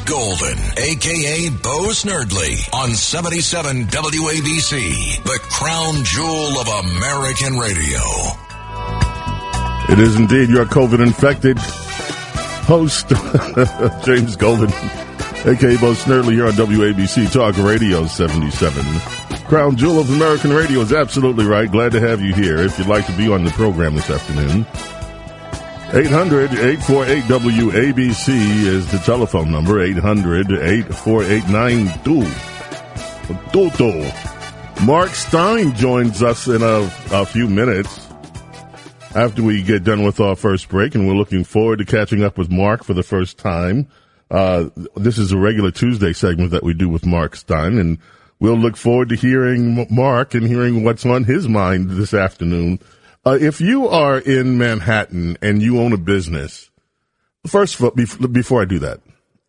Golden, aka Bo Snerdley, on 77 WABC, the crown jewel of American radio. It is indeed your COVID infected host, James Golden, aka Bo Snerdley, here on WABC Talk Radio 77. Crown Jewel of American Radio is absolutely right. Glad to have you here. If you'd like to be on the program this afternoon, 800 848 WABC is the telephone number. 800 848 9222. Mark Steyn joins us in a, a few minutes after we get done with our first break, and we're looking forward to catching up with Mark for the first time. Uh, this is a regular Tuesday segment that we do with Mark Steyn, and we'll look forward to hearing Mark and hearing what's on his mind this afternoon. Uh, if you are in Manhattan and you own a business, first before I do that,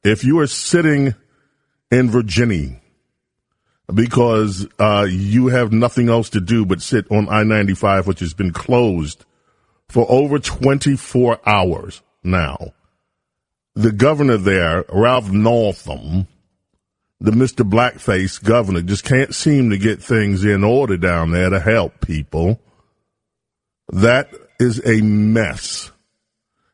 if you are sitting in Virginia because uh, you have nothing else to do but sit on I 95, which has been closed for over 24 hours now. The governor there, Ralph Northam, the Mr. Blackface governor, just can't seem to get things in order down there to help people. That is a mess.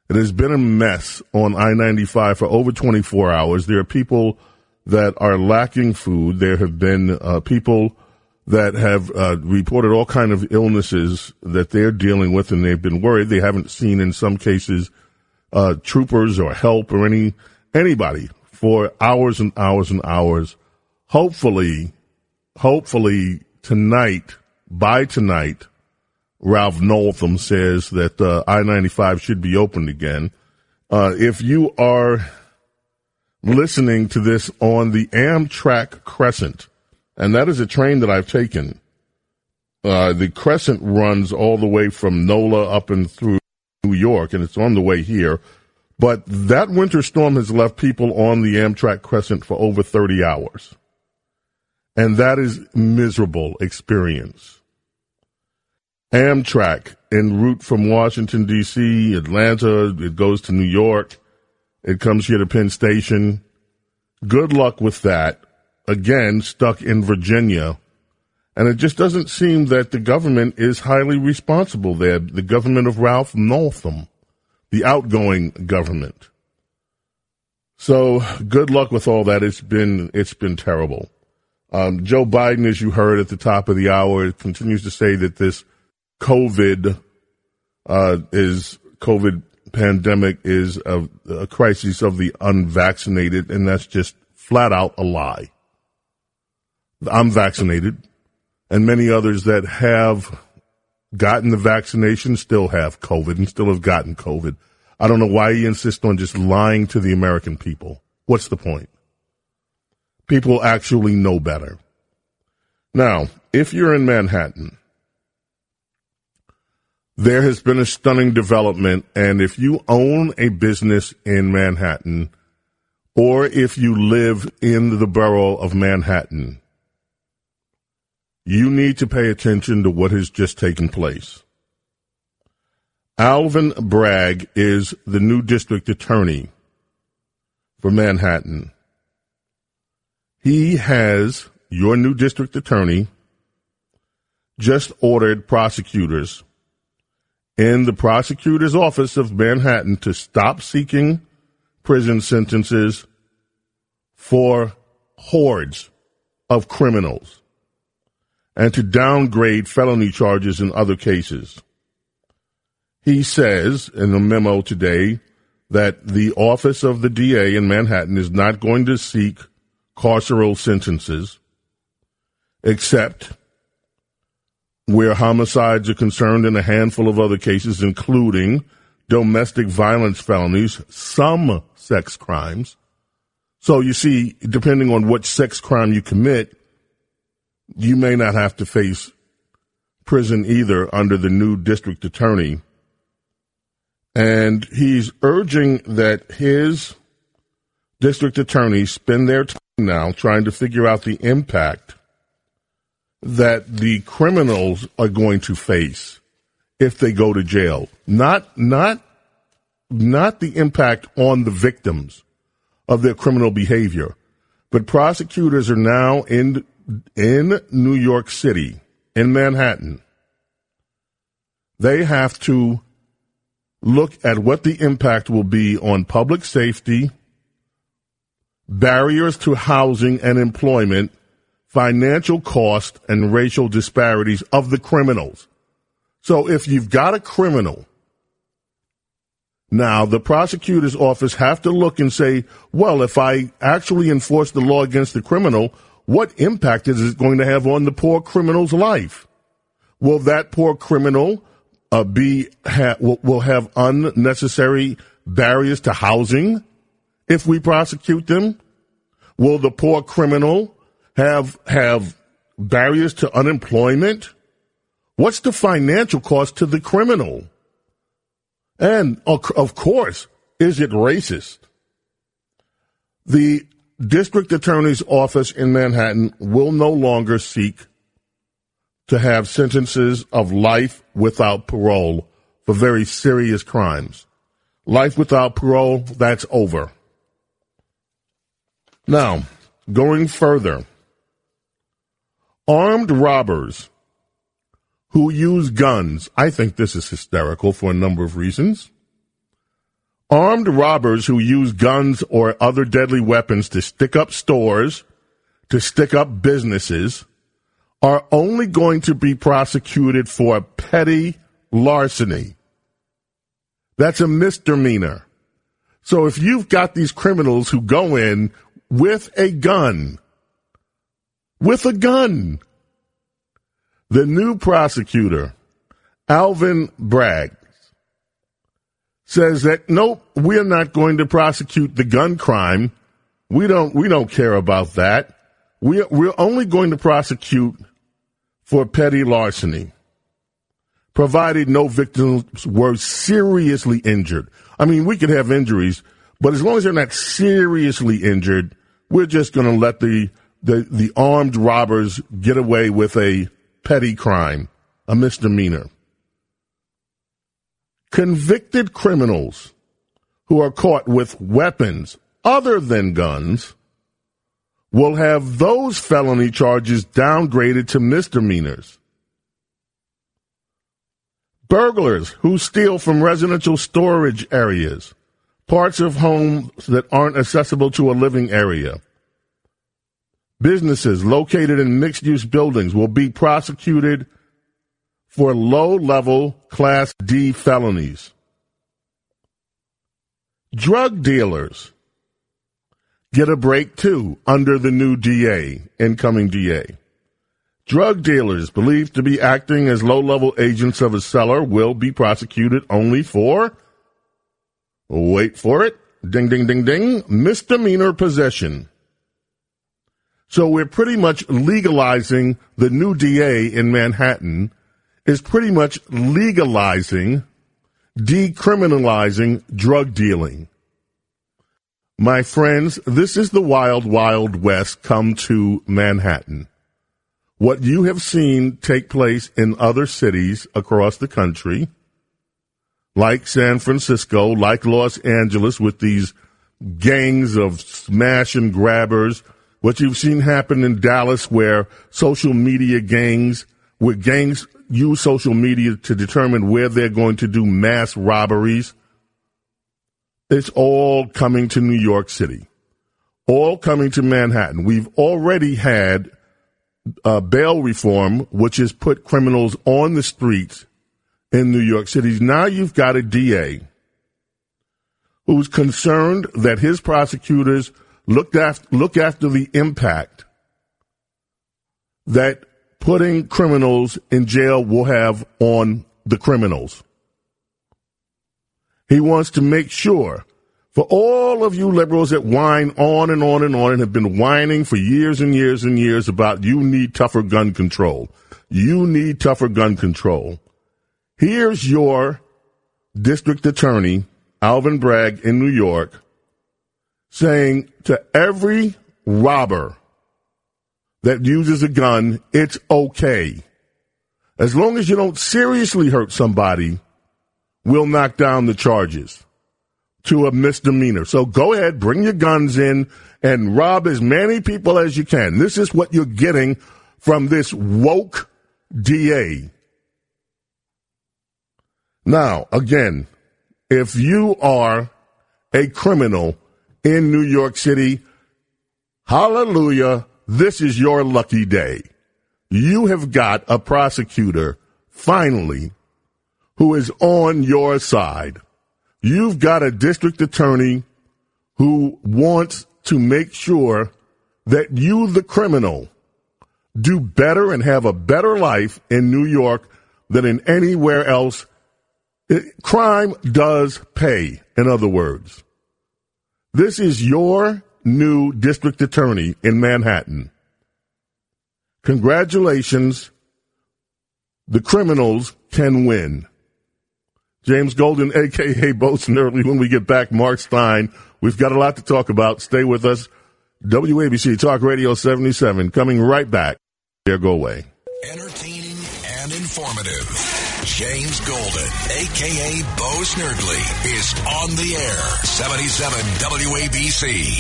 It has been a mess on I 95 for over 24 hours. There are people that are lacking food. There have been uh, people that have uh, reported all kind of illnesses that they're dealing with, and they've been worried. They haven't seen, in some cases, uh, troopers or help or any anybody for hours and hours and hours. Hopefully, hopefully tonight, by tonight, Ralph Northam says that uh, I 95 should be opened again. Uh, if you are listening to this on the Amtrak Crescent, and that is a train that I've taken, uh, the Crescent runs all the way from NOLA up and through New York, and it's on the way here. But that winter storm has left people on the Amtrak Crescent for over 30 hours. And that is miserable experience. Amtrak en route from Washington D.C., Atlanta, it goes to New York. It comes here to Penn Station. Good luck with that. Again, stuck in Virginia. And it just doesn't seem that the government is highly responsible there. The government of Ralph Northam, the outgoing government. So good luck with all that. It's been, it's been terrible. Um, Joe Biden, as you heard at the top of the hour, continues to say that this COVID uh, is COVID pandemic is a, a crisis of the unvaccinated, and that's just flat out a lie. I'm vaccinated, and many others that have gotten the vaccination still have COVID and still have gotten COVID. I don't know why he insists on just lying to the American people. What's the point? People actually know better. Now, if you're in Manhattan, there has been a stunning development, and if you own a business in Manhattan, or if you live in the borough of Manhattan, you need to pay attention to what has just taken place. Alvin Bragg is the new district attorney for Manhattan. He has, your new district attorney, just ordered prosecutors in the prosecutor's office of Manhattan to stop seeking prison sentences for hordes of criminals and to downgrade felony charges in other cases. He says in a memo today that the office of the DA in Manhattan is not going to seek carceral sentences except where homicides are concerned in a handful of other cases, including domestic violence felonies, some sex crimes. So you see, depending on what sex crime you commit, you may not have to face prison either under the new district attorney. And he's urging that his district attorney spend their time now trying to figure out the impact that the criminals are going to face if they go to jail. Not, not, not the impact on the victims of their criminal behavior, but prosecutors are now in, in New York City, in Manhattan. They have to look at what the impact will be on public safety, barriers to housing and employment, financial cost, and racial disparities of the criminals. So if you've got a criminal, now the prosecutor's office have to look and say, well, if I actually enforce the law against the criminal, what impact is it going to have on the poor criminal's life? Will that poor criminal uh, be ha- will, will have unnecessary barriers to housing if we prosecute them? Will the poor criminal have have barriers to unemployment? What's the financial cost to the criminal? And of course, is it racist? The district attorney's office in Manhattan will no longer seek to have sentences of life without parole for very serious crimes. Life without parole, that's over. Now, going further, armed robbers who use guns. I think this is hysterical for a number of reasons. Armed robbers who use guns or other deadly weapons to stick up stores, to stick up businesses, are only going to be prosecuted for petty larceny. That's a misdemeanor. So if you've got these criminals who go in with a gun, with a gun, the new prosecutor, Alvin Bragg, says that nope, we're not going to prosecute the gun crime. We don't we don't care about that. We're we're only going to prosecute for petty larceny, provided no victims were seriously injured. I mean, we could have injuries, but as long as they're not seriously injured, we're just going to let the, the the armed robbers get away with a petty crime, a misdemeanor. Convicted criminals who are caught with weapons other than guns will have those felony charges downgraded to misdemeanors. Burglars who steal from residential storage areas, parts of homes that aren't accessible to a living area, businesses located in mixed use buildings will be prosecuted for low level Class D felonies. Drug dealers get a break too under the new DA, incoming DA. Drug dealers believed to be acting as low level agents of a seller will be prosecuted only for, wait for it, ding, ding, ding, ding, misdemeanor possession. So we're pretty much legalizing the new DA in Manhattan is pretty much legalizing, decriminalizing drug dealing. My friends, this is the wild, wild west come to Manhattan. What you have seen take place in other cities across the country, like San Francisco, like Los Angeles with these gangs of smash and grabbers what you've seen happen in Dallas where social media gangs, where gangs use social media to determine where they're going to do mass robberies. It's all coming to New York City. all coming to Manhattan. We've already had uh, bail reform, which has put criminals on the streets in New York City. Now you've got a DA who's concerned that his prosecutors look after, look after the impact that putting criminals in jail will have on the criminals. He wants to make sure for all of you liberals that whine on and on and on and have been whining for years and years and years about you need tougher gun control. You need tougher gun control. Here's your district attorney, Alvin Bragg in New York, saying to every robber that uses a gun, it's okay. As long as you don't seriously hurt somebody, we'll knock down the charges to a misdemeanor. So go ahead, bring your guns in and rob as many people as you can. This is what you're getting from this woke DA. Now, again, if you are a criminal in New York City, hallelujah, this is your lucky day. You have got a prosecutor, finally, who is on your side. You've got a district attorney who wants to make sure that you, the criminal, do better and have a better life in New York than in anywhere else. It, crime does pay, in other words. This is your new district attorney in Manhattan. Congratulations. The criminals can win. James Golden, aka Bo Snerdley. When we get back, Mark Steyn. We've got a lot to talk about. Stay with us. WABC Talk Radio 77 coming right back. There go away. Entertaining and informative. James Golden, aka Bo Snerdley, is on the air. 77 WABC.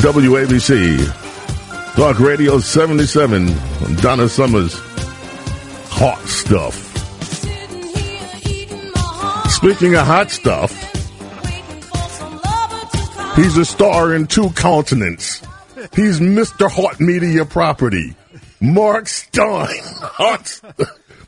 WABC Talk Radio 77. Donna Summers. Hot stuff. Speaking of hot stuff, he's a star in two continents. He's Mr. Hot Media Property. Mark Steyn. Hot,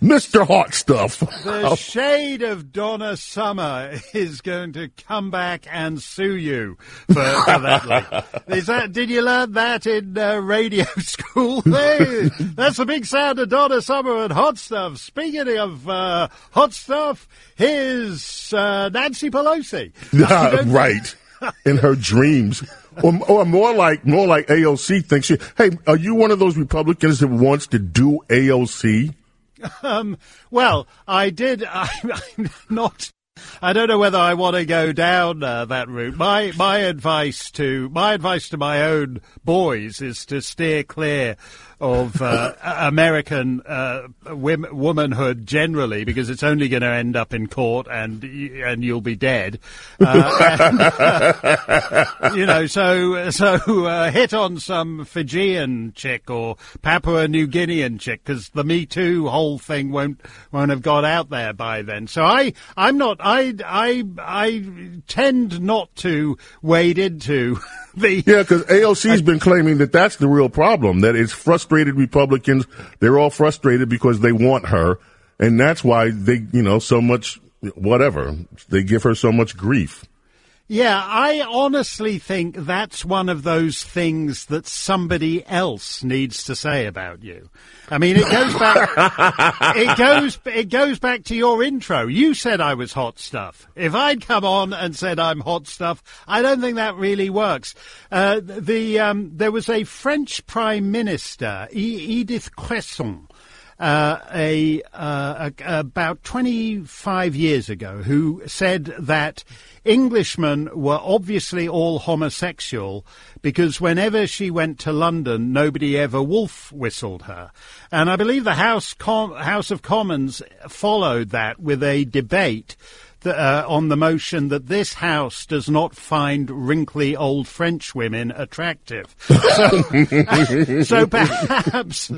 Mr. Hot Stuff. The shade of Donna Summer is going to come back and sue you for, for that. Is that? Did you learn that in uh, radio school? Hey, that's the big sound of Donna Summer and hot stuff. Speaking of uh, hot stuff, here's uh, Nancy Pelosi. Yeah, right. In her dreams. Or, or more like more like AOC thinks she hey, are you one of those Republicans that wants to do AOC? Um, well, I did. I, I'm not. I don't know whether I want to go down uh, that route. My my advice to my advice to my own boys is to steer clear of uh, American uh, womanhood generally, because it's only going to end up in court and and you'll be dead. Uh, and, you know, so so uh, hit on some Fijian chick or Papua New Guinean chick, because the Me Too whole thing won't won't have got out there by then. So I I'm not I I I tend not to wade into the yeah, because AOC's been claiming that that's the real problem. That it's frustrated Republicans. They're all frustrated because they want her, and that's why they, you know, so much whatever they give her so much grief. Yeah, I honestly think that's one of those things that somebody else needs to say about you. I mean, it goes back. it goes. It goes back to your intro. You said I was hot stuff. If I'd come on and said I'm hot stuff, I don't think that really works. Uh, the um, there was a French Prime Minister, Edith Cresson. Uh, a, uh, a, about 25 years ago who said that Englishmen were obviously all homosexual because whenever she went to London, nobody ever wolf whistled her. And I believe the House, Com- House of Commons followed that with a debate uh, on the motion that this House does not find wrinkly old French women attractive. So, so perhaps,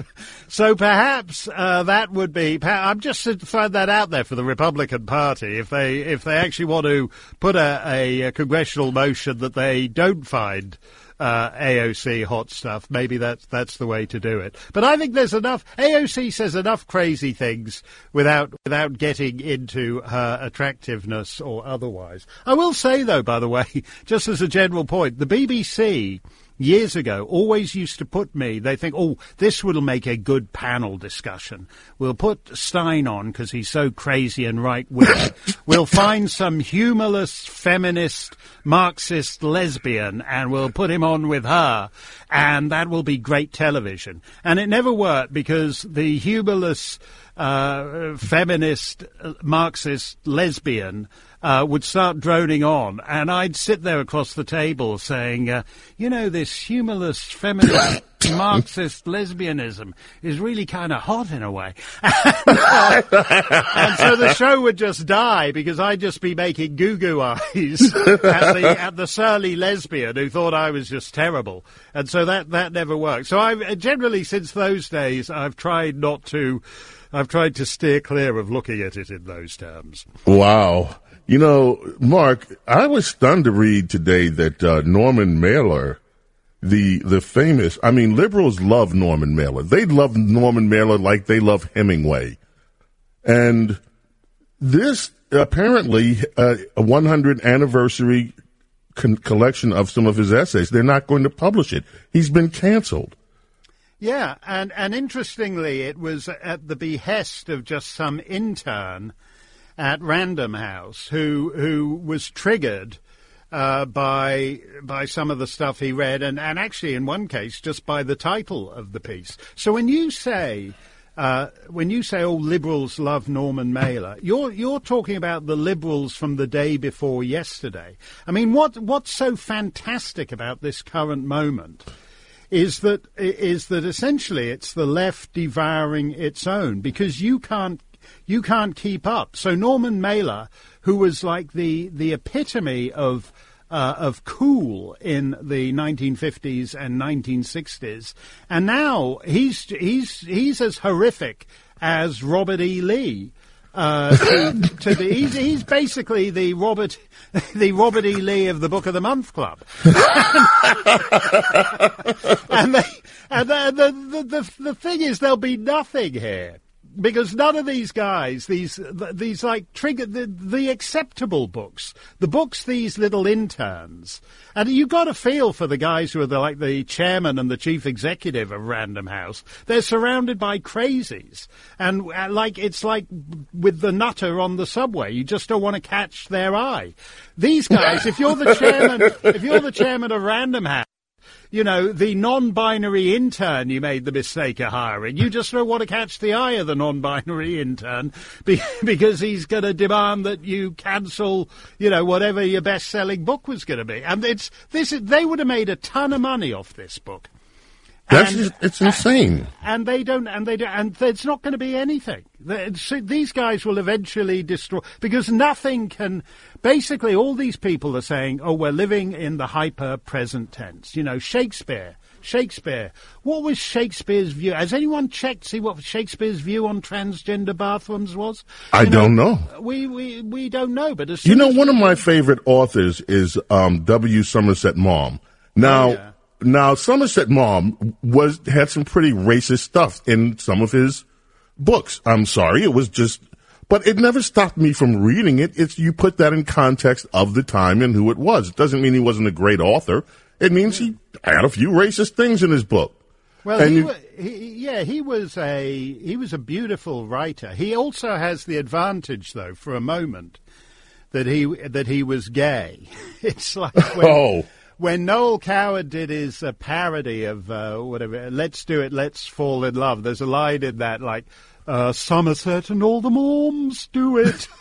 so perhaps uh, that would be. I'm just throwing that out there for the Republican Party. If they if they actually want to put a, a, a congressional motion that they don't find uh, AOC hot stuff. Maybe that's that's the way to do it. But I think there's enough. AOC says enough crazy things without without getting into her attractiveness or otherwise. I will say though, by the way, just as a general point, the BBC years ago always used to put me, they think, oh, this will make a good panel discussion. We'll put Steyn on because he's so crazy and right wing. we'll find some humorless, feminist, Marxist lesbian and we'll put him on with her. And that will be great television. And it never worked because the humorless, uh, feminist, Marxist lesbian uh, would start droning on, and I'd sit there across the table saying, uh, you know, this humorless feminist Marxist lesbianism is really kind of hot in a way. and, and, so the show would just die because I'd just be making goo goo eyes at the, at the surly lesbian who thought I was just terrible. And so that, that never worked. So I've generally, since those days, I've tried not to, I've tried to steer clear of looking at it in those terms. Wow. You know, Mark, I was stunned to read today that uh, Norman Mailer, the the famous, I mean, liberals love Norman Mailer. They love Norman Mailer like they love Hemingway, and this apparently uh, a 100 anniversary con- collection of some of his essays. They're not going to publish it. He's been canceled. Yeah, and and interestingly, it was at the behest of just some intern at Random House who who was triggered uh, by by some of the stuff he read, and, and actually in one case just by the title of the piece. So when you say uh, when you say, "Oh, liberals love Norman Mailer," you're you're talking about the liberals from the day before yesterday. I mean, what what's so fantastic about this current moment? Is that is that essentially it's the left devouring its own because you can't you can't keep up. So Norman Mailer, who was like the the epitome of uh, of cool in the 1950s and 1960s, and now he's he's he's as horrific as Robert E. Lee. Uh, to, the, he's, he's, basically the Robert, the Robert E. Lee of the Book of the Month Club, and, they, and the, the, the, the thing is, there'll be nothing here because none of these guys, these these like trigger the, the acceptable books, the books these little interns, and you got a feel for the guys who are the, like the chairman and the chief executive of Random House. They're surrounded by crazies, and uh, like it's like with the nutter on the subway, you just don't want to catch their eye. These guys, if you're the chairman, if you're the chairman of Random House you know, the non-binary intern you made the mistake of hiring. You just don't want to catch the eye of the non-binary intern because he's going to demand that you cancel, you know, whatever your best-selling book was going to be. And it's this. They would have made a ton of money off this book. That's and, it's insane. And they don't, and they don't, and there's not going to be anything. These guys will eventually destroy because nothing can. Basically, all these people are saying, "Oh, we're living in the hyper present tense." You know, Shakespeare. Shakespeare. What was Shakespeare's view? Has anyone checked see what Shakespeare's view on transgender bathrooms was? You I know, don't know. We we we don't know. But you know, one of my favorite authors is um, W. Somerset Maugham. Now. Oh, yeah now, Somerset Maugham was had some pretty racist stuff in some of his books. I'm sorry, it was just, but it never stopped me from reading it. It's you put that in context of the time and who it was. It doesn't mean he wasn't a great author. It means he had a few racist things in his book. Well, he, you, he, yeah, he was a he was a beautiful writer. He also has the advantage, though, for a moment, that he that he was gay. it's like when, oh when Noel Coward did his uh, parody of uh, whatever, "Let's Do It, Let's Fall in Love," there's a line in that like. Uh, Somerset and all the moms do it.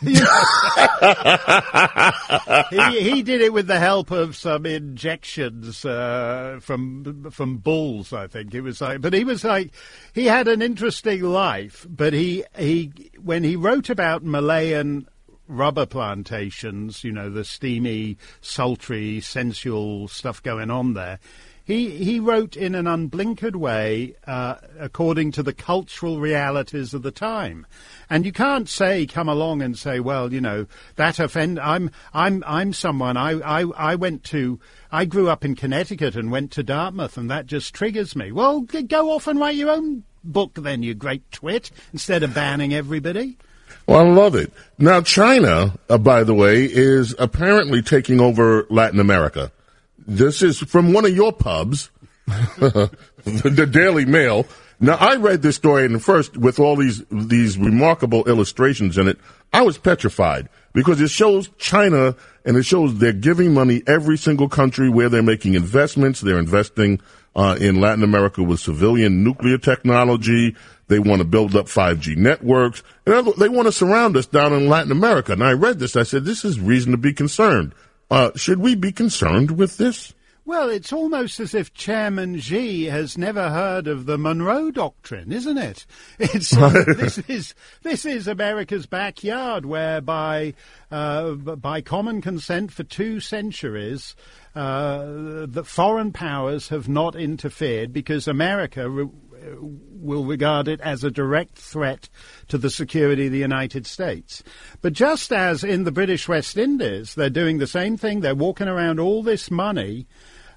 he, he did it with the help of some injections uh, from from bulls, I think. It was like, but he was like, he had an interesting life. But he he when he wrote about Malayan rubber plantations, you know, the steamy, sultry, sensual stuff going on there. He, he wrote in an unblinkered way, uh, according to the cultural realities of the time. And you can't say, come along and say, well, you know, that offend, I'm, I'm, I'm someone, I, I, I went to, I grew up in Connecticut and went to Dartmouth and that just triggers me. Well, go off and write your own book then, you great twit, instead of banning everybody. Well, I love it. Now, China, uh, by the way, is apparently taking over Latin America. This is from one of your pubs, the Daily Mail. Now, I read this story, and first, with all these these remarkable illustrations in it, I was petrified because it shows China and it shows they're giving money every single country where they're making investments. They're investing uh, in Latin America with civilian nuclear technology. They want to build up 5G networks. And they want to surround us down in Latin America. And I read this. I said, this is reason to be concerned. Uh, should we be concerned with this? Well, it's almost as if Chairman Xi has never heard of the Monroe Doctrine, isn't it? It's this is this is America's backyard, whereby uh, by common consent for two centuries, uh, the foreign powers have not interfered because America re- will regard it as a direct threat to the security of the United States. But just as in the British West Indies, they're doing the same thing, they're walking around all this money.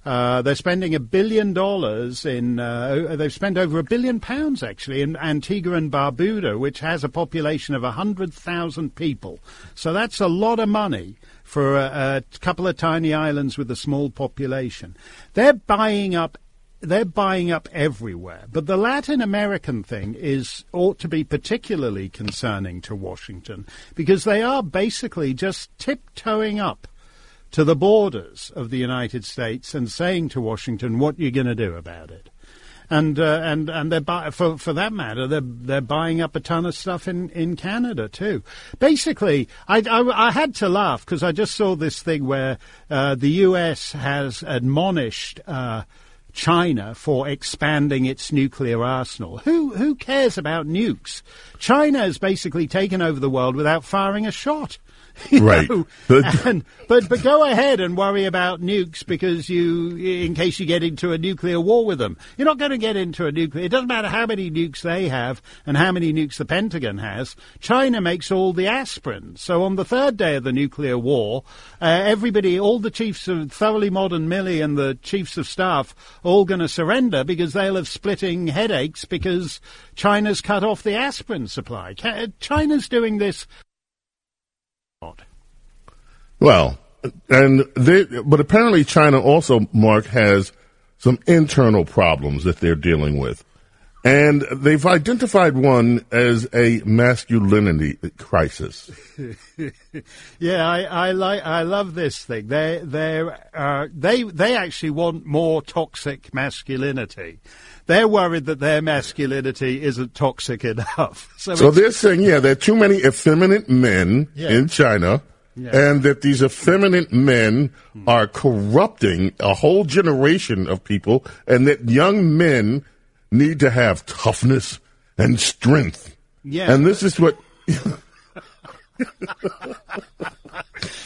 Uh, they're spending a billion dollars in. Uh, they've spent over a billion pounds actually in Antigua and Barbuda, which has a population of hundred thousand people. So that's a lot of money for a, a couple of tiny islands with a small population. They're buying up they're buying up everywhere. But the Latin American thing is ought to be particularly concerning to Washington because they are basically just tiptoeing up to the borders of the United States and saying to Washington what are you're going to do about it. And uh, and and they're for for that matter they're they're buying up a ton of stuff in, in Canada too. Basically, I, I, I had to laugh because I just saw this thing where uh, the U.S. has admonished. Uh, China for expanding its nuclear arsenal. Who who cares about nukes? China has basically taken over the world without firing a shot. right. and, but but go ahead and worry about nukes because you, in case you get into a nuclear war with them, you're not going to get into a nuclear. It doesn't matter how many nukes they have and how many nukes the Pentagon has. China makes all the aspirin. So on the third day of the nuclear war, uh, everybody, all the chiefs of thoroughly modern Milley and the chiefs of staff, all going to surrender because they'll have splitting headaches because China's cut off the aspirin supply. China's doing this well, and they, but apparently China also, Mark, has some internal problems that they're dealing with. And they've identified one as a masculinity crisis. yeah, I, I like, I love this thing. They, they, uh, they, they actually want more toxic masculinity. They're worried that their masculinity isn't toxic enough. So, so they're saying, yeah, there are too many effeminate men yeah. in China yeah. and that these effeminate men are corrupting a whole generation of people, and that young men need to have toughness and strength. Yeah. And this is what.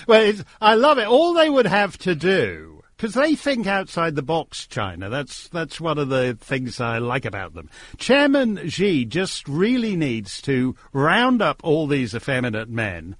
well, I love it. All they would have to do because they think outside the box, China. That's that's one of the things I like about them. Chairman Xi just really needs to round up all these effeminate men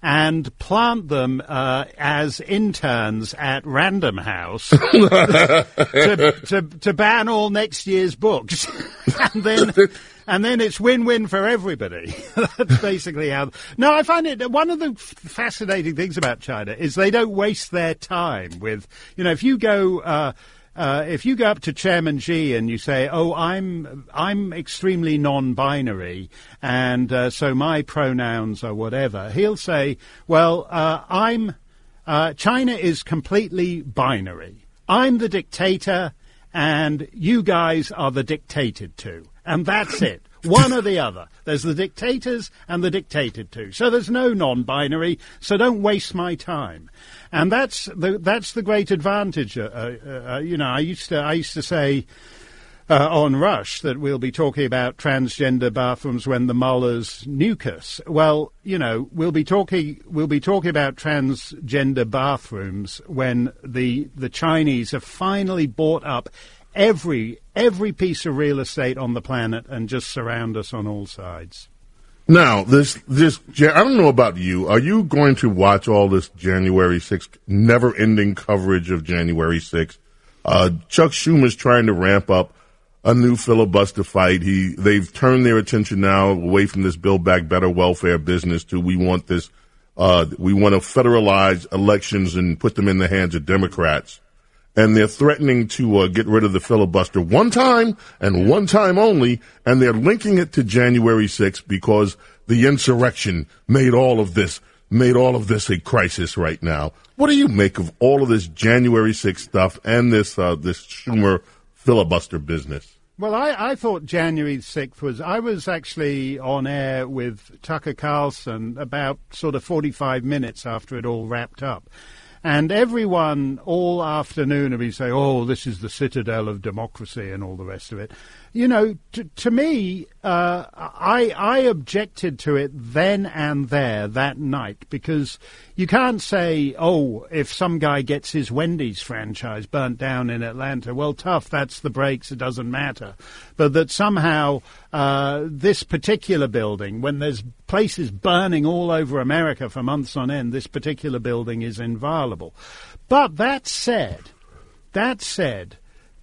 and plant them uh, as interns at Random House to, to, to, ban all next year's books, and then and then it's win-win for everybody. That's basically how. No, I find it one of the fascinating things about China is they don't waste their time with you know if you go. Uh, uh, if you go up to Chairman Xi and you say, "Oh, I'm I'm extremely non-binary, and uh, so my pronouns are whatever," he'll say, "Well, uh, I'm uh, China is completely binary. I'm the dictator, and you guys are the dictated to, and that's it." One or the other. There's the dictators and the dictated to. So there's no non-binary. So don't waste my time. And that's the that's the great advantage. Uh, uh, uh, you know, I used to I used to say. uh, on Rush that we'll be talking about transgender bathrooms when the mullahs nuke us. Well, you know, we'll be talking we'll be talking about transgender bathrooms when the the Chinese have finally bought up every every piece of real estate on the planet and just surround us on all sides. Now, this this I don't know about you. Are you going to watch all this January 6th never-ending coverage of January 6th? Uh, Chuck Schumer's trying to ramp up a new filibuster fight. He they've turned their attention now away from this Build Back Better welfare business to we want this uh, we want to federalize elections and put them in the hands of Democrats and they're threatening to uh, get rid of the filibuster one time and one time only, and they're linking it to January 6th because the insurrection made all of this made all of this a crisis right now. What do you make of all of this January 6th stuff and this uh, this Schumer filibuster business? Well, I, I thought January 6th was. I was actually on air with Tucker Carlson about sort of 45 minutes after it all wrapped up. And everyone all afternoon will be saying, oh, this is the citadel of democracy and all the rest of it. You know, t- to me, uh, I, I objected to it then and there that night because you can't say, oh, if some guy gets his Wendy's franchise burnt down in Atlanta, well, tough, that's the breaks, it doesn't matter. But that somehow uh, this particular building, when there's places burning all over America for months on end, this particular building is inviolable. But that said, that said,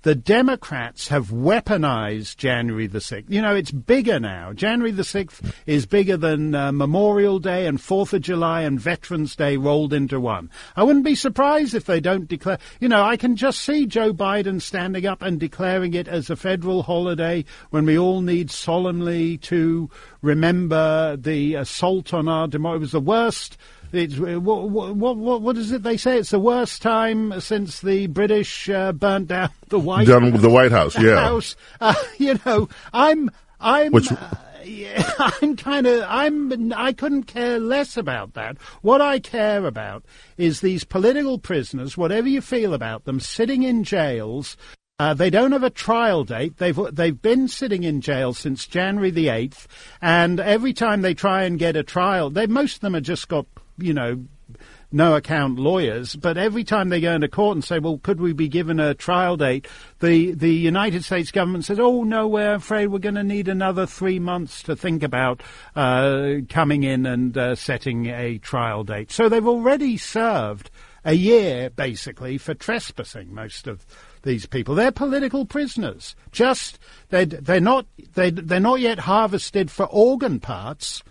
the Democrats have weaponized January the 6th. You know, it's bigger now. January the 6th is bigger than uh, Memorial Day and 4th of July and Veterans Day rolled into one. I wouldn't be surprised if they don't declare. You know, I can just see Joe Biden standing up and declaring it as a federal holiday when we all need solemnly to remember the assault on our democracy. It was the worst it's, uh, what, what, what, what is it they say? It's the worst time since the British uh, burnt down the White Done the White House. Yeah, House. Uh, you know, I'm I'm. Which, uh, yeah, I'm kind of I'm I couldn't care less about that. What I care about is these political prisoners, whatever you feel about them, sitting in jails. Uh, they don't have a trial date. They've they've been sitting in jail since January the eighth, and every time they try and get a trial, they most of them have just got you know, no account lawyers, but every time they go into court and say, well, could we be given a trial date? The, the United States government says, oh, no, we're afraid we're going to need another three months to think about uh, coming in and uh, setting a trial date. So they've already served a year, basically, for trespassing, most of these people. They're political prisoners. Just, they're, they're, not, they they're not yet harvested for organ parts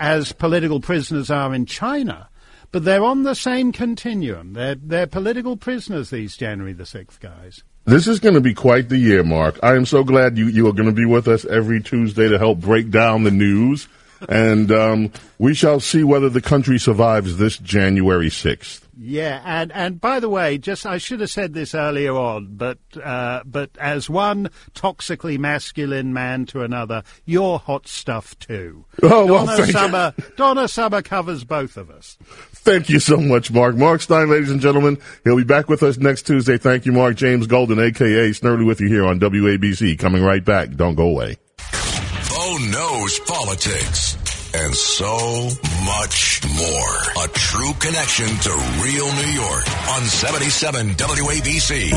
as political prisoners are in China, but they're on the same continuum. They're, they're political prisoners, these January the 6th guys. This is going to be quite the year, Mark. I am so glad you, you are going to be with us every Tuesday to help break down the news. and um, we shall see whether the country survives this January 6th. Yeah, and and by the way, just I should have said this earlier on, but uh, but as one toxically masculine man to another, you're hot stuff too. Oh well, Donna Summer, you. Donna Summer covers both of us. Thank you so much, Mark. Mark Steyn, ladies and gentlemen, he'll be back with us next Tuesday. Thank you, Mark. James Golden, aka Snerdley, with you here on WABC. Coming right back. Don't go away. Bo knows politics and so much more. A true connection to real New York on 77 WABC.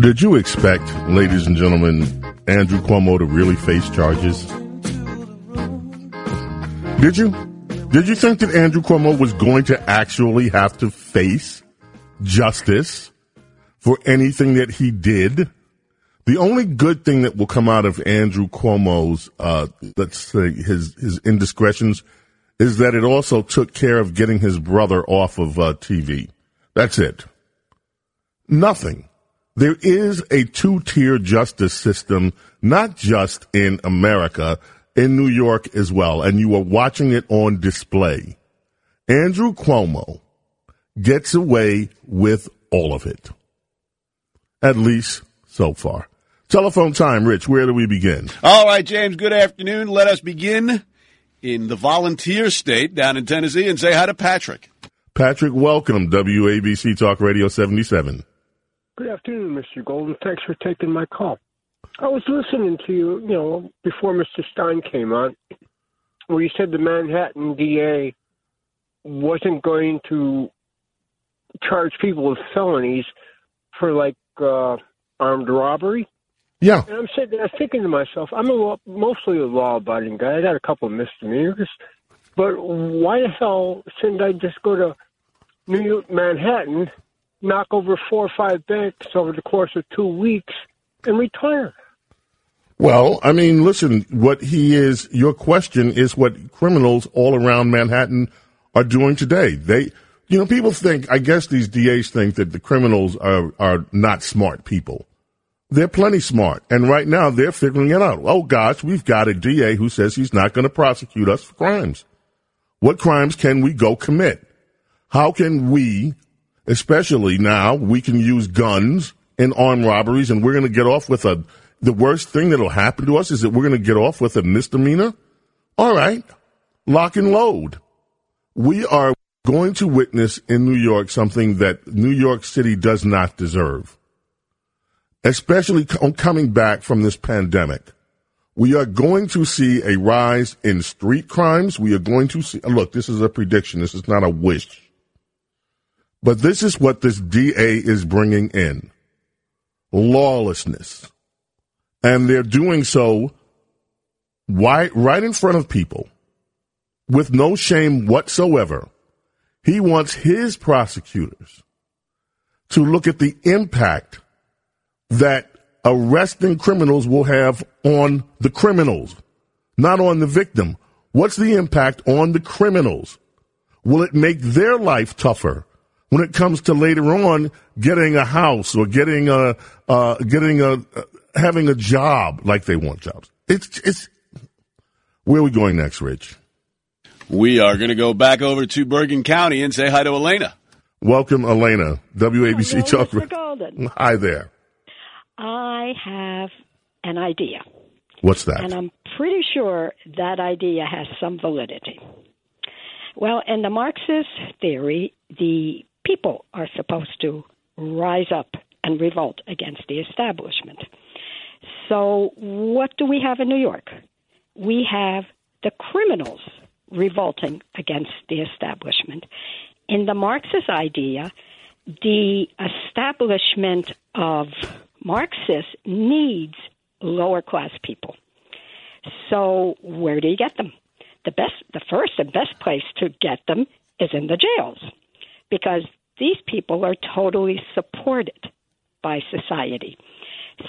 Did you expect, ladies and gentlemen, Andrew Cuomo to really face charges? Did you? Did you think that Andrew Cuomo was going to actually have to face justice for anything that he did? The only good thing that will come out of Andrew Cuomo's, uh, let's say his, his indiscretions is that it also took care of getting his brother off of uh, TV. That's it. Nothing. There is a two-tier justice system, not just in America, in New York as well, and you are watching it on display. Andrew Cuomo gets away with all of it. At least so far. Telephone time, Rich. Where do we begin? All right, James. Good afternoon. Let us begin in the volunteer state down in Tennessee and say hi to Patrick. Patrick, welcome. WABC Talk Radio 77. Good afternoon, Mr. Golden. Thanks for taking my call. I was listening to you, you know, before Mr. Steyn came on, where you said the Manhattan DA wasn't going to charge people with felonies for like uh, armed robbery. Yeah. And I'm sitting there thinking to myself, I'm a law, mostly a law-abiding guy. I got a couple of misdemeanors, but why the hell shouldn't I just go to New York, Manhattan, knock over four or five banks over the course of two weeks, and retire? Well, I mean, listen, what he is, your question is what criminals all around Manhattan are doing today. They, you know, people think, I guess these DAs think that the criminals are, are not smart people. They're plenty smart. And right now they're figuring it out. Oh gosh, we've got a DA who says he's not going to prosecute us for crimes. What crimes can we go commit? How can we, especially now, we can use guns in armed robberies and we're going to get off with a, the worst thing that'll happen to us is that we're going to get off with a misdemeanor? All right. Lock and load. We are going to witness in New York something that New York City does not deserve, especially on coming back from this pandemic. We are going to see a rise in street crimes. We are going to see, look, this is a prediction. This is not a wish. But this is what this DA is bringing in lawlessness. And they're doing so right, right in front of people with no shame whatsoever. He wants his prosecutors to look at the impact that arresting criminals will have on the criminals, not on the victim. What's the impact on the criminals? Will it make their life tougher when it comes to later on getting a house or getting a, uh, getting a, uh, having a job like they want jobs? It's, it's, where are we going next, Rich? We are going to go back over to Bergen County and say hi to Elena. Welcome, Elena. WABC Hello, Talk. Mr. Golden. Hi there. I have an idea, What's that? and I'm pretty sure that idea has some validity. Well, in the Marxist theory, the people are supposed to rise up and revolt against the establishment. So, what do we have in New York? We have the criminals revolting against the establishment. In the Marxist idea, the establishment of Marxists needs lower class people. So where do you get them? The best, the first and best place to get them is in the jails, because these people are totally supported by society.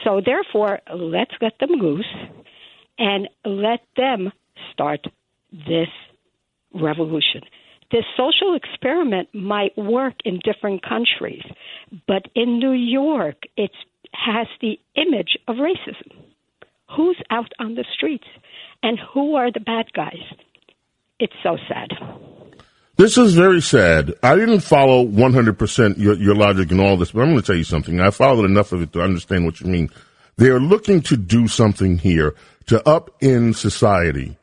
So therefore, let's let them loose and let them start this revolution. This social experiment might work in different countries, but in New York, it has the image of racism. Who's out on the streets and who are the bad guys? It's so sad. This is very sad. I didn't follow 100% your, your logic in all this, but I'm going to tell you something. I followed enough of it to understand what you mean. They are looking to do something here to up in society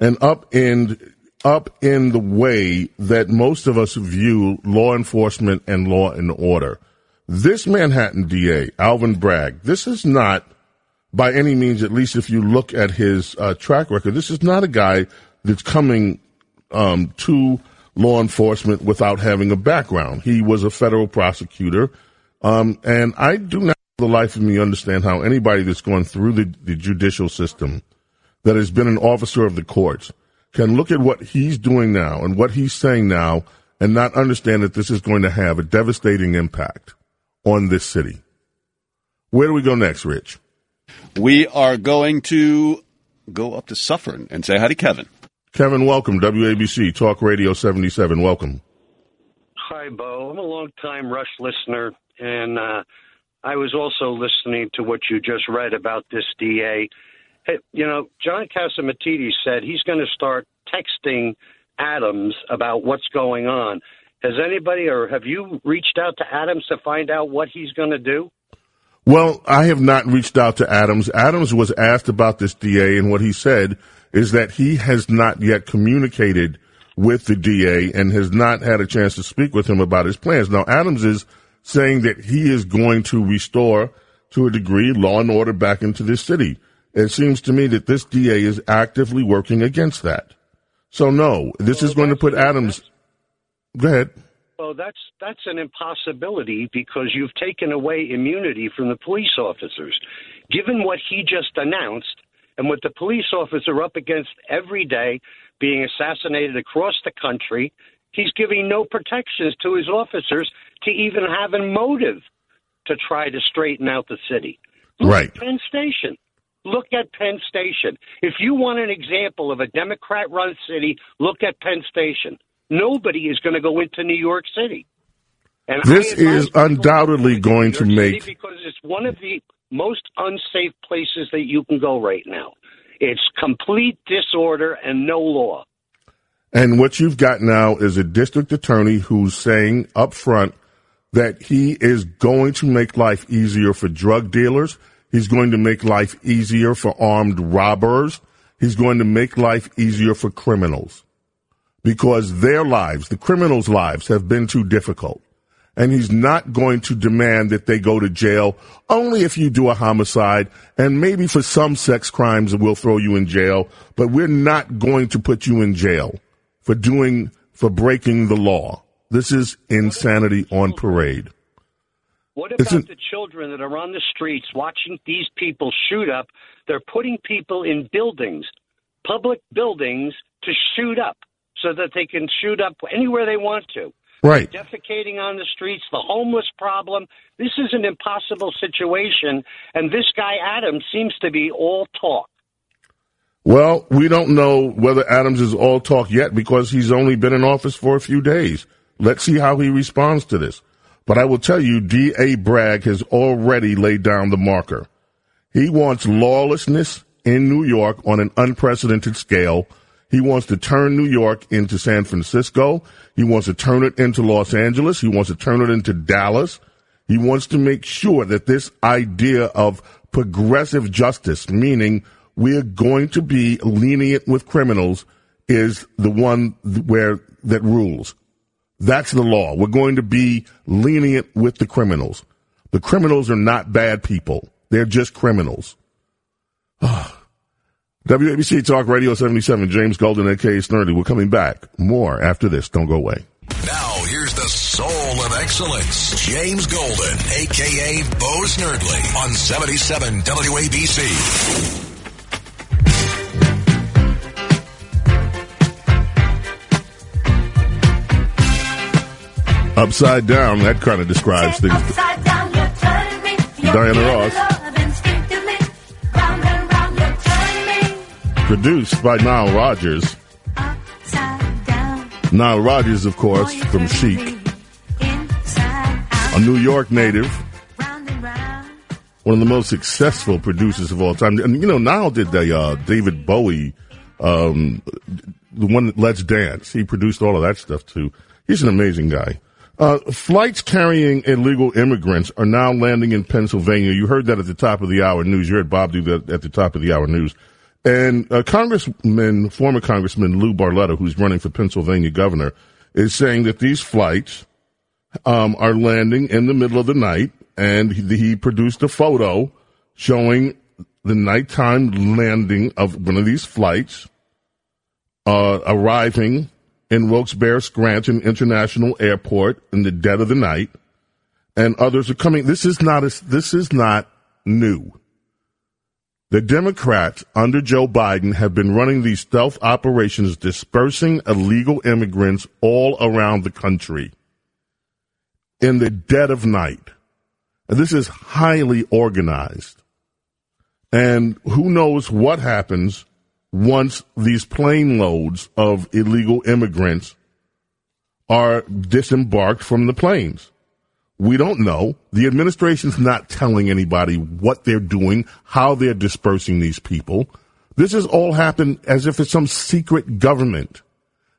and up in up in the way that most of us view law enforcement and law and order. This Manhattan DA, Alvin Bragg, this is not by any means, at least if you look at his uh, track record, this is not a guy that's coming um, to law enforcement without having a background. He was a federal prosecutor, um, and I do not, for the life of me, understand how anybody that's gone through the, the judicial system, that has been an officer of the courts, can look at what he's doing now and what he's saying now and not understand that this is going to have a devastating impact on this city. Where do we go next, Rich? We are going to go up to Suffern and say hi to Kevin. Kevin, welcome. WABC Talk Radio 77. Welcome. Hi, Bo. I'm a long-time Rush listener, and uh, I was also listening to what you just read about this DA. Hey, you know, John Catsimatidis said he's going to start texting Adams about what's going on. Has anybody or have you reached out to Adams to find out what he's going to do? Well, I have not reached out to Adams. Adams was asked about this DA, and what he said is that he has not yet communicated with the DA and has not had a chance to speak with him about his plans. Now, Adams is saying that he is going to restore, to a degree, law and order back into this city. It seems to me that this DA is actively working against that. So no, this Well, is going to put Adams. Go ahead. Well, that's that's an impossibility because you've taken away immunity from the police officers. Given what he just announced and what the police officers are up against every day, being assassinated across the country, he's giving no protections to his officers to even have a motive to try to straighten out the city. Look Right. at Penn Station. Look at Penn Station. If you want an example of a Democrat run city, look at Penn Station. Nobody is going to go into New York City. And This is undoubtedly going to make- because it's one of the most unsafe places that you can go right now. It's complete disorder and no law. And what you've got now is a district attorney who's saying up front that he is going to make life easier for drug dealers. He's going to make life easier for armed robbers. He's going to make life easier for criminals because their lives, the criminals' lives, have been too difficult. And he's not going to demand that they go to jail only if you do a homicide and maybe for some sex crimes we'll throw you in jail, but we're not going to put you in jail for doing, for breaking the law. This is insanity on parade. What about the children that are on the streets watching these people shoot up? They're putting people in buildings, public buildings, to shoot up so that they can shoot up anywhere they want to. Right. Defecating on the streets, the homeless problem. This is an impossible situation, and this guy Adams seems to be all talk. Well, we don't know whether Adams is all talk yet because he's only been in office for a few days. Let's see how he responds to this. But I will tell you, D.A. Bragg has already laid down the marker. He wants lawlessness in New York on an unprecedented scale. He wants to turn New York into San Francisco. He wants to turn it into Los Angeles. He wants to turn it into Dallas. He wants to make sure that this idea of progressive justice, meaning we're going to be lenient with criminals, is the one where that rules. That's the law. We're going to be lenient with the criminals. The criminals are not bad people. They're just criminals. Ah. WABC Talk Radio 77, James Golden, aka Snerdley. We're coming back. More after this. Don't go away. Now, here's the soul of excellence, James Golden, aka Bo Snerdley, on 77 WABC. Upside down, that kind of describes things. Down, Diana Ross. Produced by Nile Rodgers. Nile Rodgers, of course, from Chic. A New York native. One of the most successful producers of all time. And, you know, Nile did the uh, David Bowie, um, the one Let's Dance. He produced all of that stuff, too. He's an amazing guy. Uh, flights carrying illegal immigrants are now landing in Pennsylvania. You heard that at the top of the hour news. You heard Bob that at the top of the hour news. And uh, Congressman, former Congressman Lou Barletta, who's running for Pennsylvania governor, is saying that these flights um, are landing in the middle of the night. And he, he produced a photo showing the nighttime landing of one of these flights uh, arriving in Wilkes-Barre Scranton International Airport in the dead of the night, and others are coming. This is not a, this is not new. The Democrats under Joe Biden have been running these stealth operations dispersing illegal immigrants all around the country in the dead of night. And this is highly organized. And who knows what happens once these plane loads of illegal immigrants are disembarked from the planes. We don't know. The administration's not telling anybody what they're doing, how they're dispersing these people. This has all happened as if it's some secret government.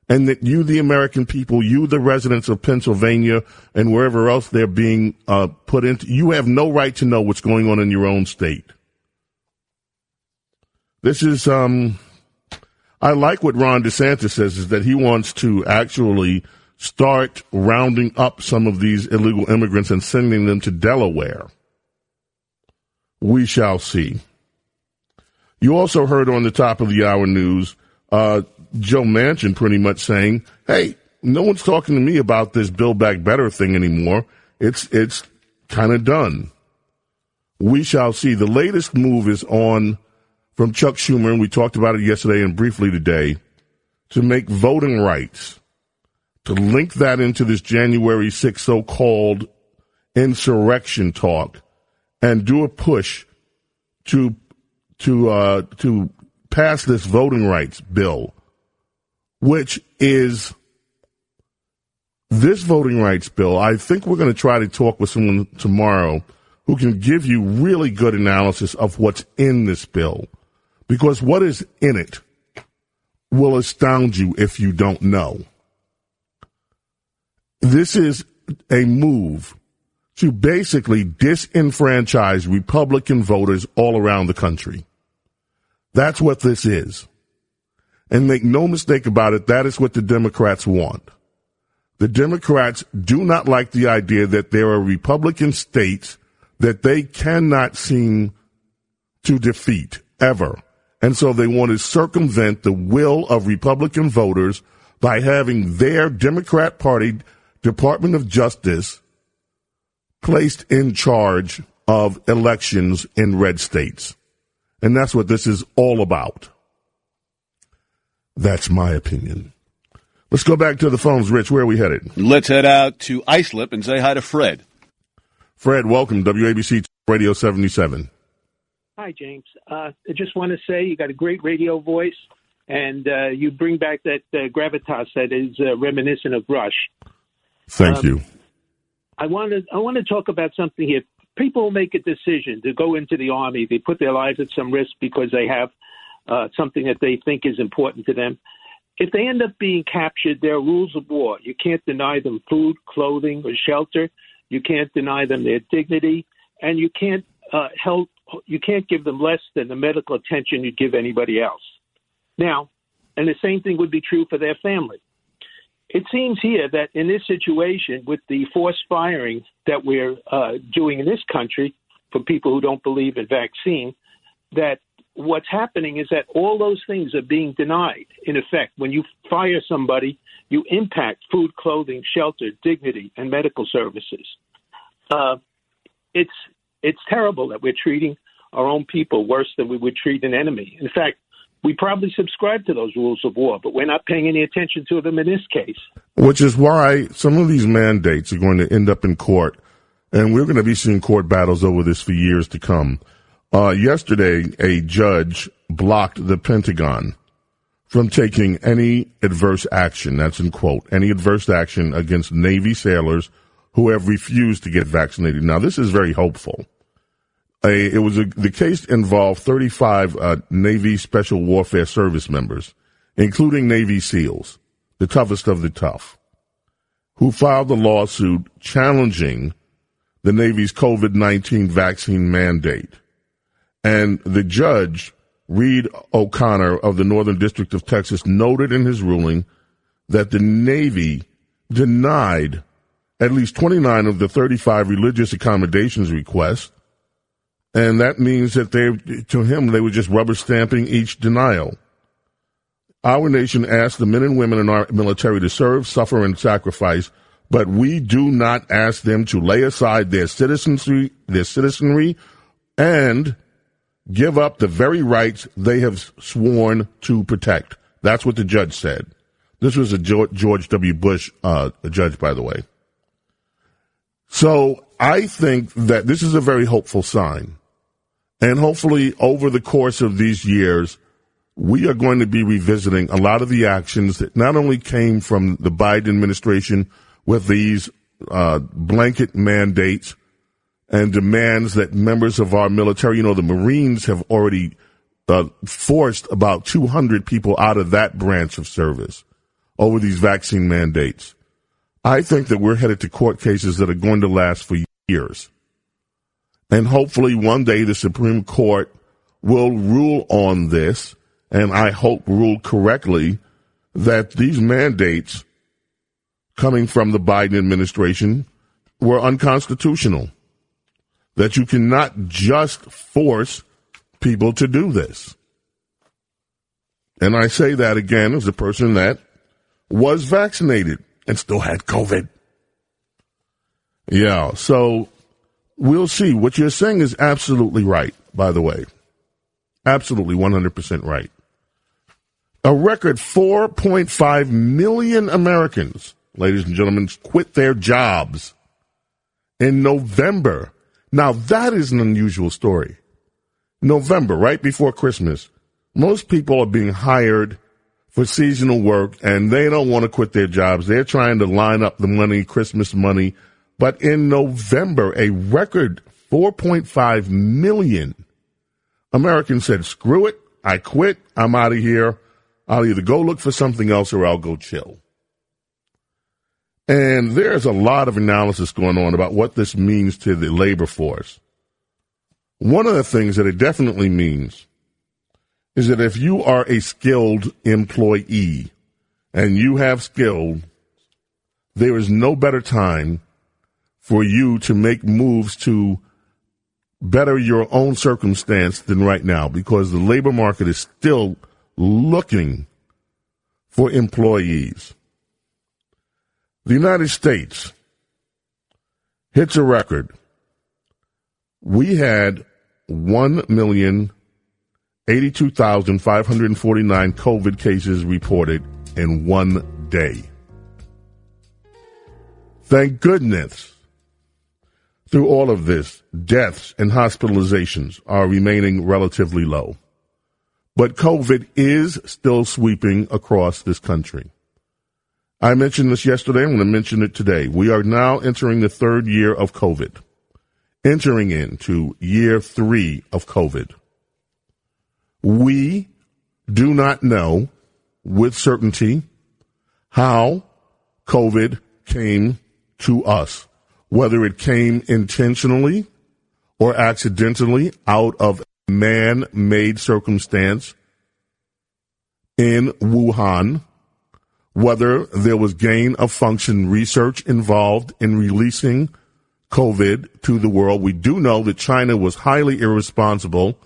And that you, the American people, you, the residents of Pennsylvania and wherever else they're being uh, put into, you have no right to know what's going on in your own state. This is, um, I like what Ron DeSantis says is that he wants to actually start rounding up some of these illegal immigrants and sending them to Delaware. We shall see. You also heard on the top of the hour news uh, Joe Manchin pretty much saying, "Hey, no one's talking to me about this Build Back Better thing anymore. It's it's kind of done." We shall see. The latest move is on from Chuck Schumer, and we talked about it yesterday and briefly today, to make voting rights, to link that into this January 6th so-called insurrection talk, and do a push to to uh, to pass this voting rights bill, which is this voting rights bill. I think we're going to try to talk with someone tomorrow who can give you really good analysis of what's in this bill, because what is in it will astound you if you don't know. This is a move to basically disenfranchise Republican voters all around the country. That's what this is. And make no mistake about it, that is what the Democrats want. The Democrats do not like the idea that there are Republican states that they cannot seem to defeat ever. And so they want to circumvent the will of Republican voters by having their Democrat Party Department of Justice placed in charge of elections in red states. And that's what this is all about. That's my opinion. Let's go back to the phones, Rich. Where are we headed? Let's head out to Islip and say hi to Fred. Fred, welcome, WABC Radio 77. Hi, James. Uh, I just want to say you got a great radio voice, and uh, you bring back that uh, gravitas that is uh, reminiscent of Rush. Thank um, you. I want to I want to talk about something here. People make a decision to go into the army. They put their lives at some risk because they have uh, something that they think is important to them. If they end up being captured, there are rules of war. You can't deny them food, clothing, or shelter. You can't deny them their dignity, and you can't uh, help. You can't give them less than the medical attention you'd give anybody else. Now, and the same thing would be true for their family. It seems here that in this situation, with the forced firing that we're uh, doing in this country for people who don't believe in vaccine, that what's happening is that all those things are being denied. In effect, when you fire somebody, you impact food, clothing, shelter, dignity, and medical services. Uh, it's it's terrible that we're treating our own people worse than we would treat an enemy. In fact, we probably subscribe to those rules of war, but we're not paying any attention to them in this case. Which is why some of these mandates are going to end up in court, and we're going to be seeing court battles over this for years to come. Uh, yesterday, a judge blocked the Pentagon from taking any adverse action, that's in quote, any adverse action against Navy sailors who have refused to get vaccinated. Now, this is very hopeful. A, it was a, the case involved 35 uh, Navy Special Warfare Service members, including Navy SEALs, the toughest of the tough, who filed a lawsuit challenging the Navy's COVID 19 vaccine mandate. And the judge, Reed O'Connor of the Northern District of Texas, noted in his ruling that the Navy denied at least 29 of the 35 religious accommodations requests. And that means that they, to him, they were just rubber stamping each denial. Our nation asks the men and women in our military to serve, suffer, and sacrifice, but we do not ask them to lay aside their citizenry, their citizenry, and give up the very rights they have sworn to protect. That's what the judge said. This was a George W. Bush uh, judge, by the way. So I think that this is a very hopeful sign. And hopefully, over the course of these years, we are going to be revisiting a lot of the actions that not only came from the Biden administration with these uh, blanket mandates and demands that members of our military, you know, the Marines have already uh, forced about 200 people out of that branch of service over these vaccine mandates. I think that we're headed to court cases that are going to last for years. And hopefully one day the Supreme Court will rule on this, and I hope rule correctly, that these mandates coming from the Biden administration were unconstitutional. That you cannot just force people to do this. And I say that again as a person that was vaccinated and still had COVID. Yeah, so we'll see. What you're saying is absolutely right, by the way. Absolutely 100% right. A record 4.5 million Americans, ladies and gentlemen, quit their jobs in November. Now, that is an unusual story. November, right before Christmas, most people are being hired for seasonal work and they don't want to quit their jobs. They're trying to line up the money, Christmas money. But in November, a record 4.5 million Americans said, screw it. I quit. I'm out of here. I'll either go look for something else or I'll go chill. And there's a lot of analysis going on about what this means to the labor force. One of the things that it definitely means is that if you are a skilled employee and you have skill, there is no better time for you to make moves to better your own circumstance than right now because the labor market is still looking for employees. The United States hits a record. We had 1,082,549 COVID cases reported in one day. Thank goodness through all of this, deaths and hospitalizations are remaining relatively low. But COVID is still sweeping across this country. I mentioned this yesterday. I'm going to mention it today. We are now entering the third year of COVID, entering into year three of COVID. We do not know with certainty how COVID came to us whether it came intentionally or accidentally out of man made circumstance in Wuhan, whether there was gain of function research involved in releasing COVID to the world. We do know that China was highly irresponsible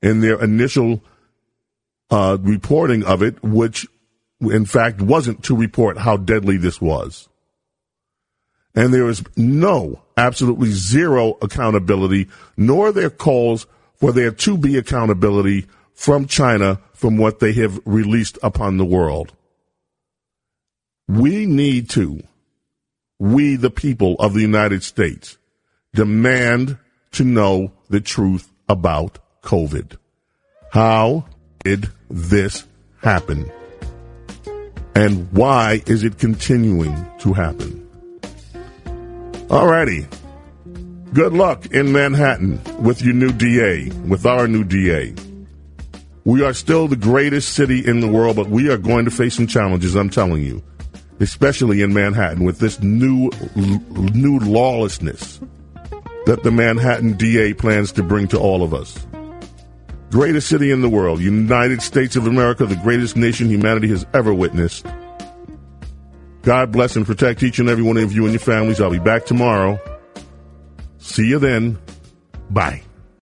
in their initial uh, reporting of it, which in fact wasn't to report how deadly this was. And there is no, absolutely zero accountability, nor there calls for there to be accountability from China from what they have released upon the world. We need to, we the people of the United States, demand to know the truth about COVID. How did this happen? And why is it continuing to happen? Alrighty. Good luck in Manhattan with your new DA, with our new DA. We are still the greatest city in the world, but we are going to face some challenges, I'm telling you. Especially in Manhattan with this new, new lawlessness that the Manhattan DA plans to bring to all of us. Greatest city in the world, United States of America, the greatest nation humanity has ever witnessed. God bless and protect each and every one of you and your families. I'll be back tomorrow. See you then. Bye.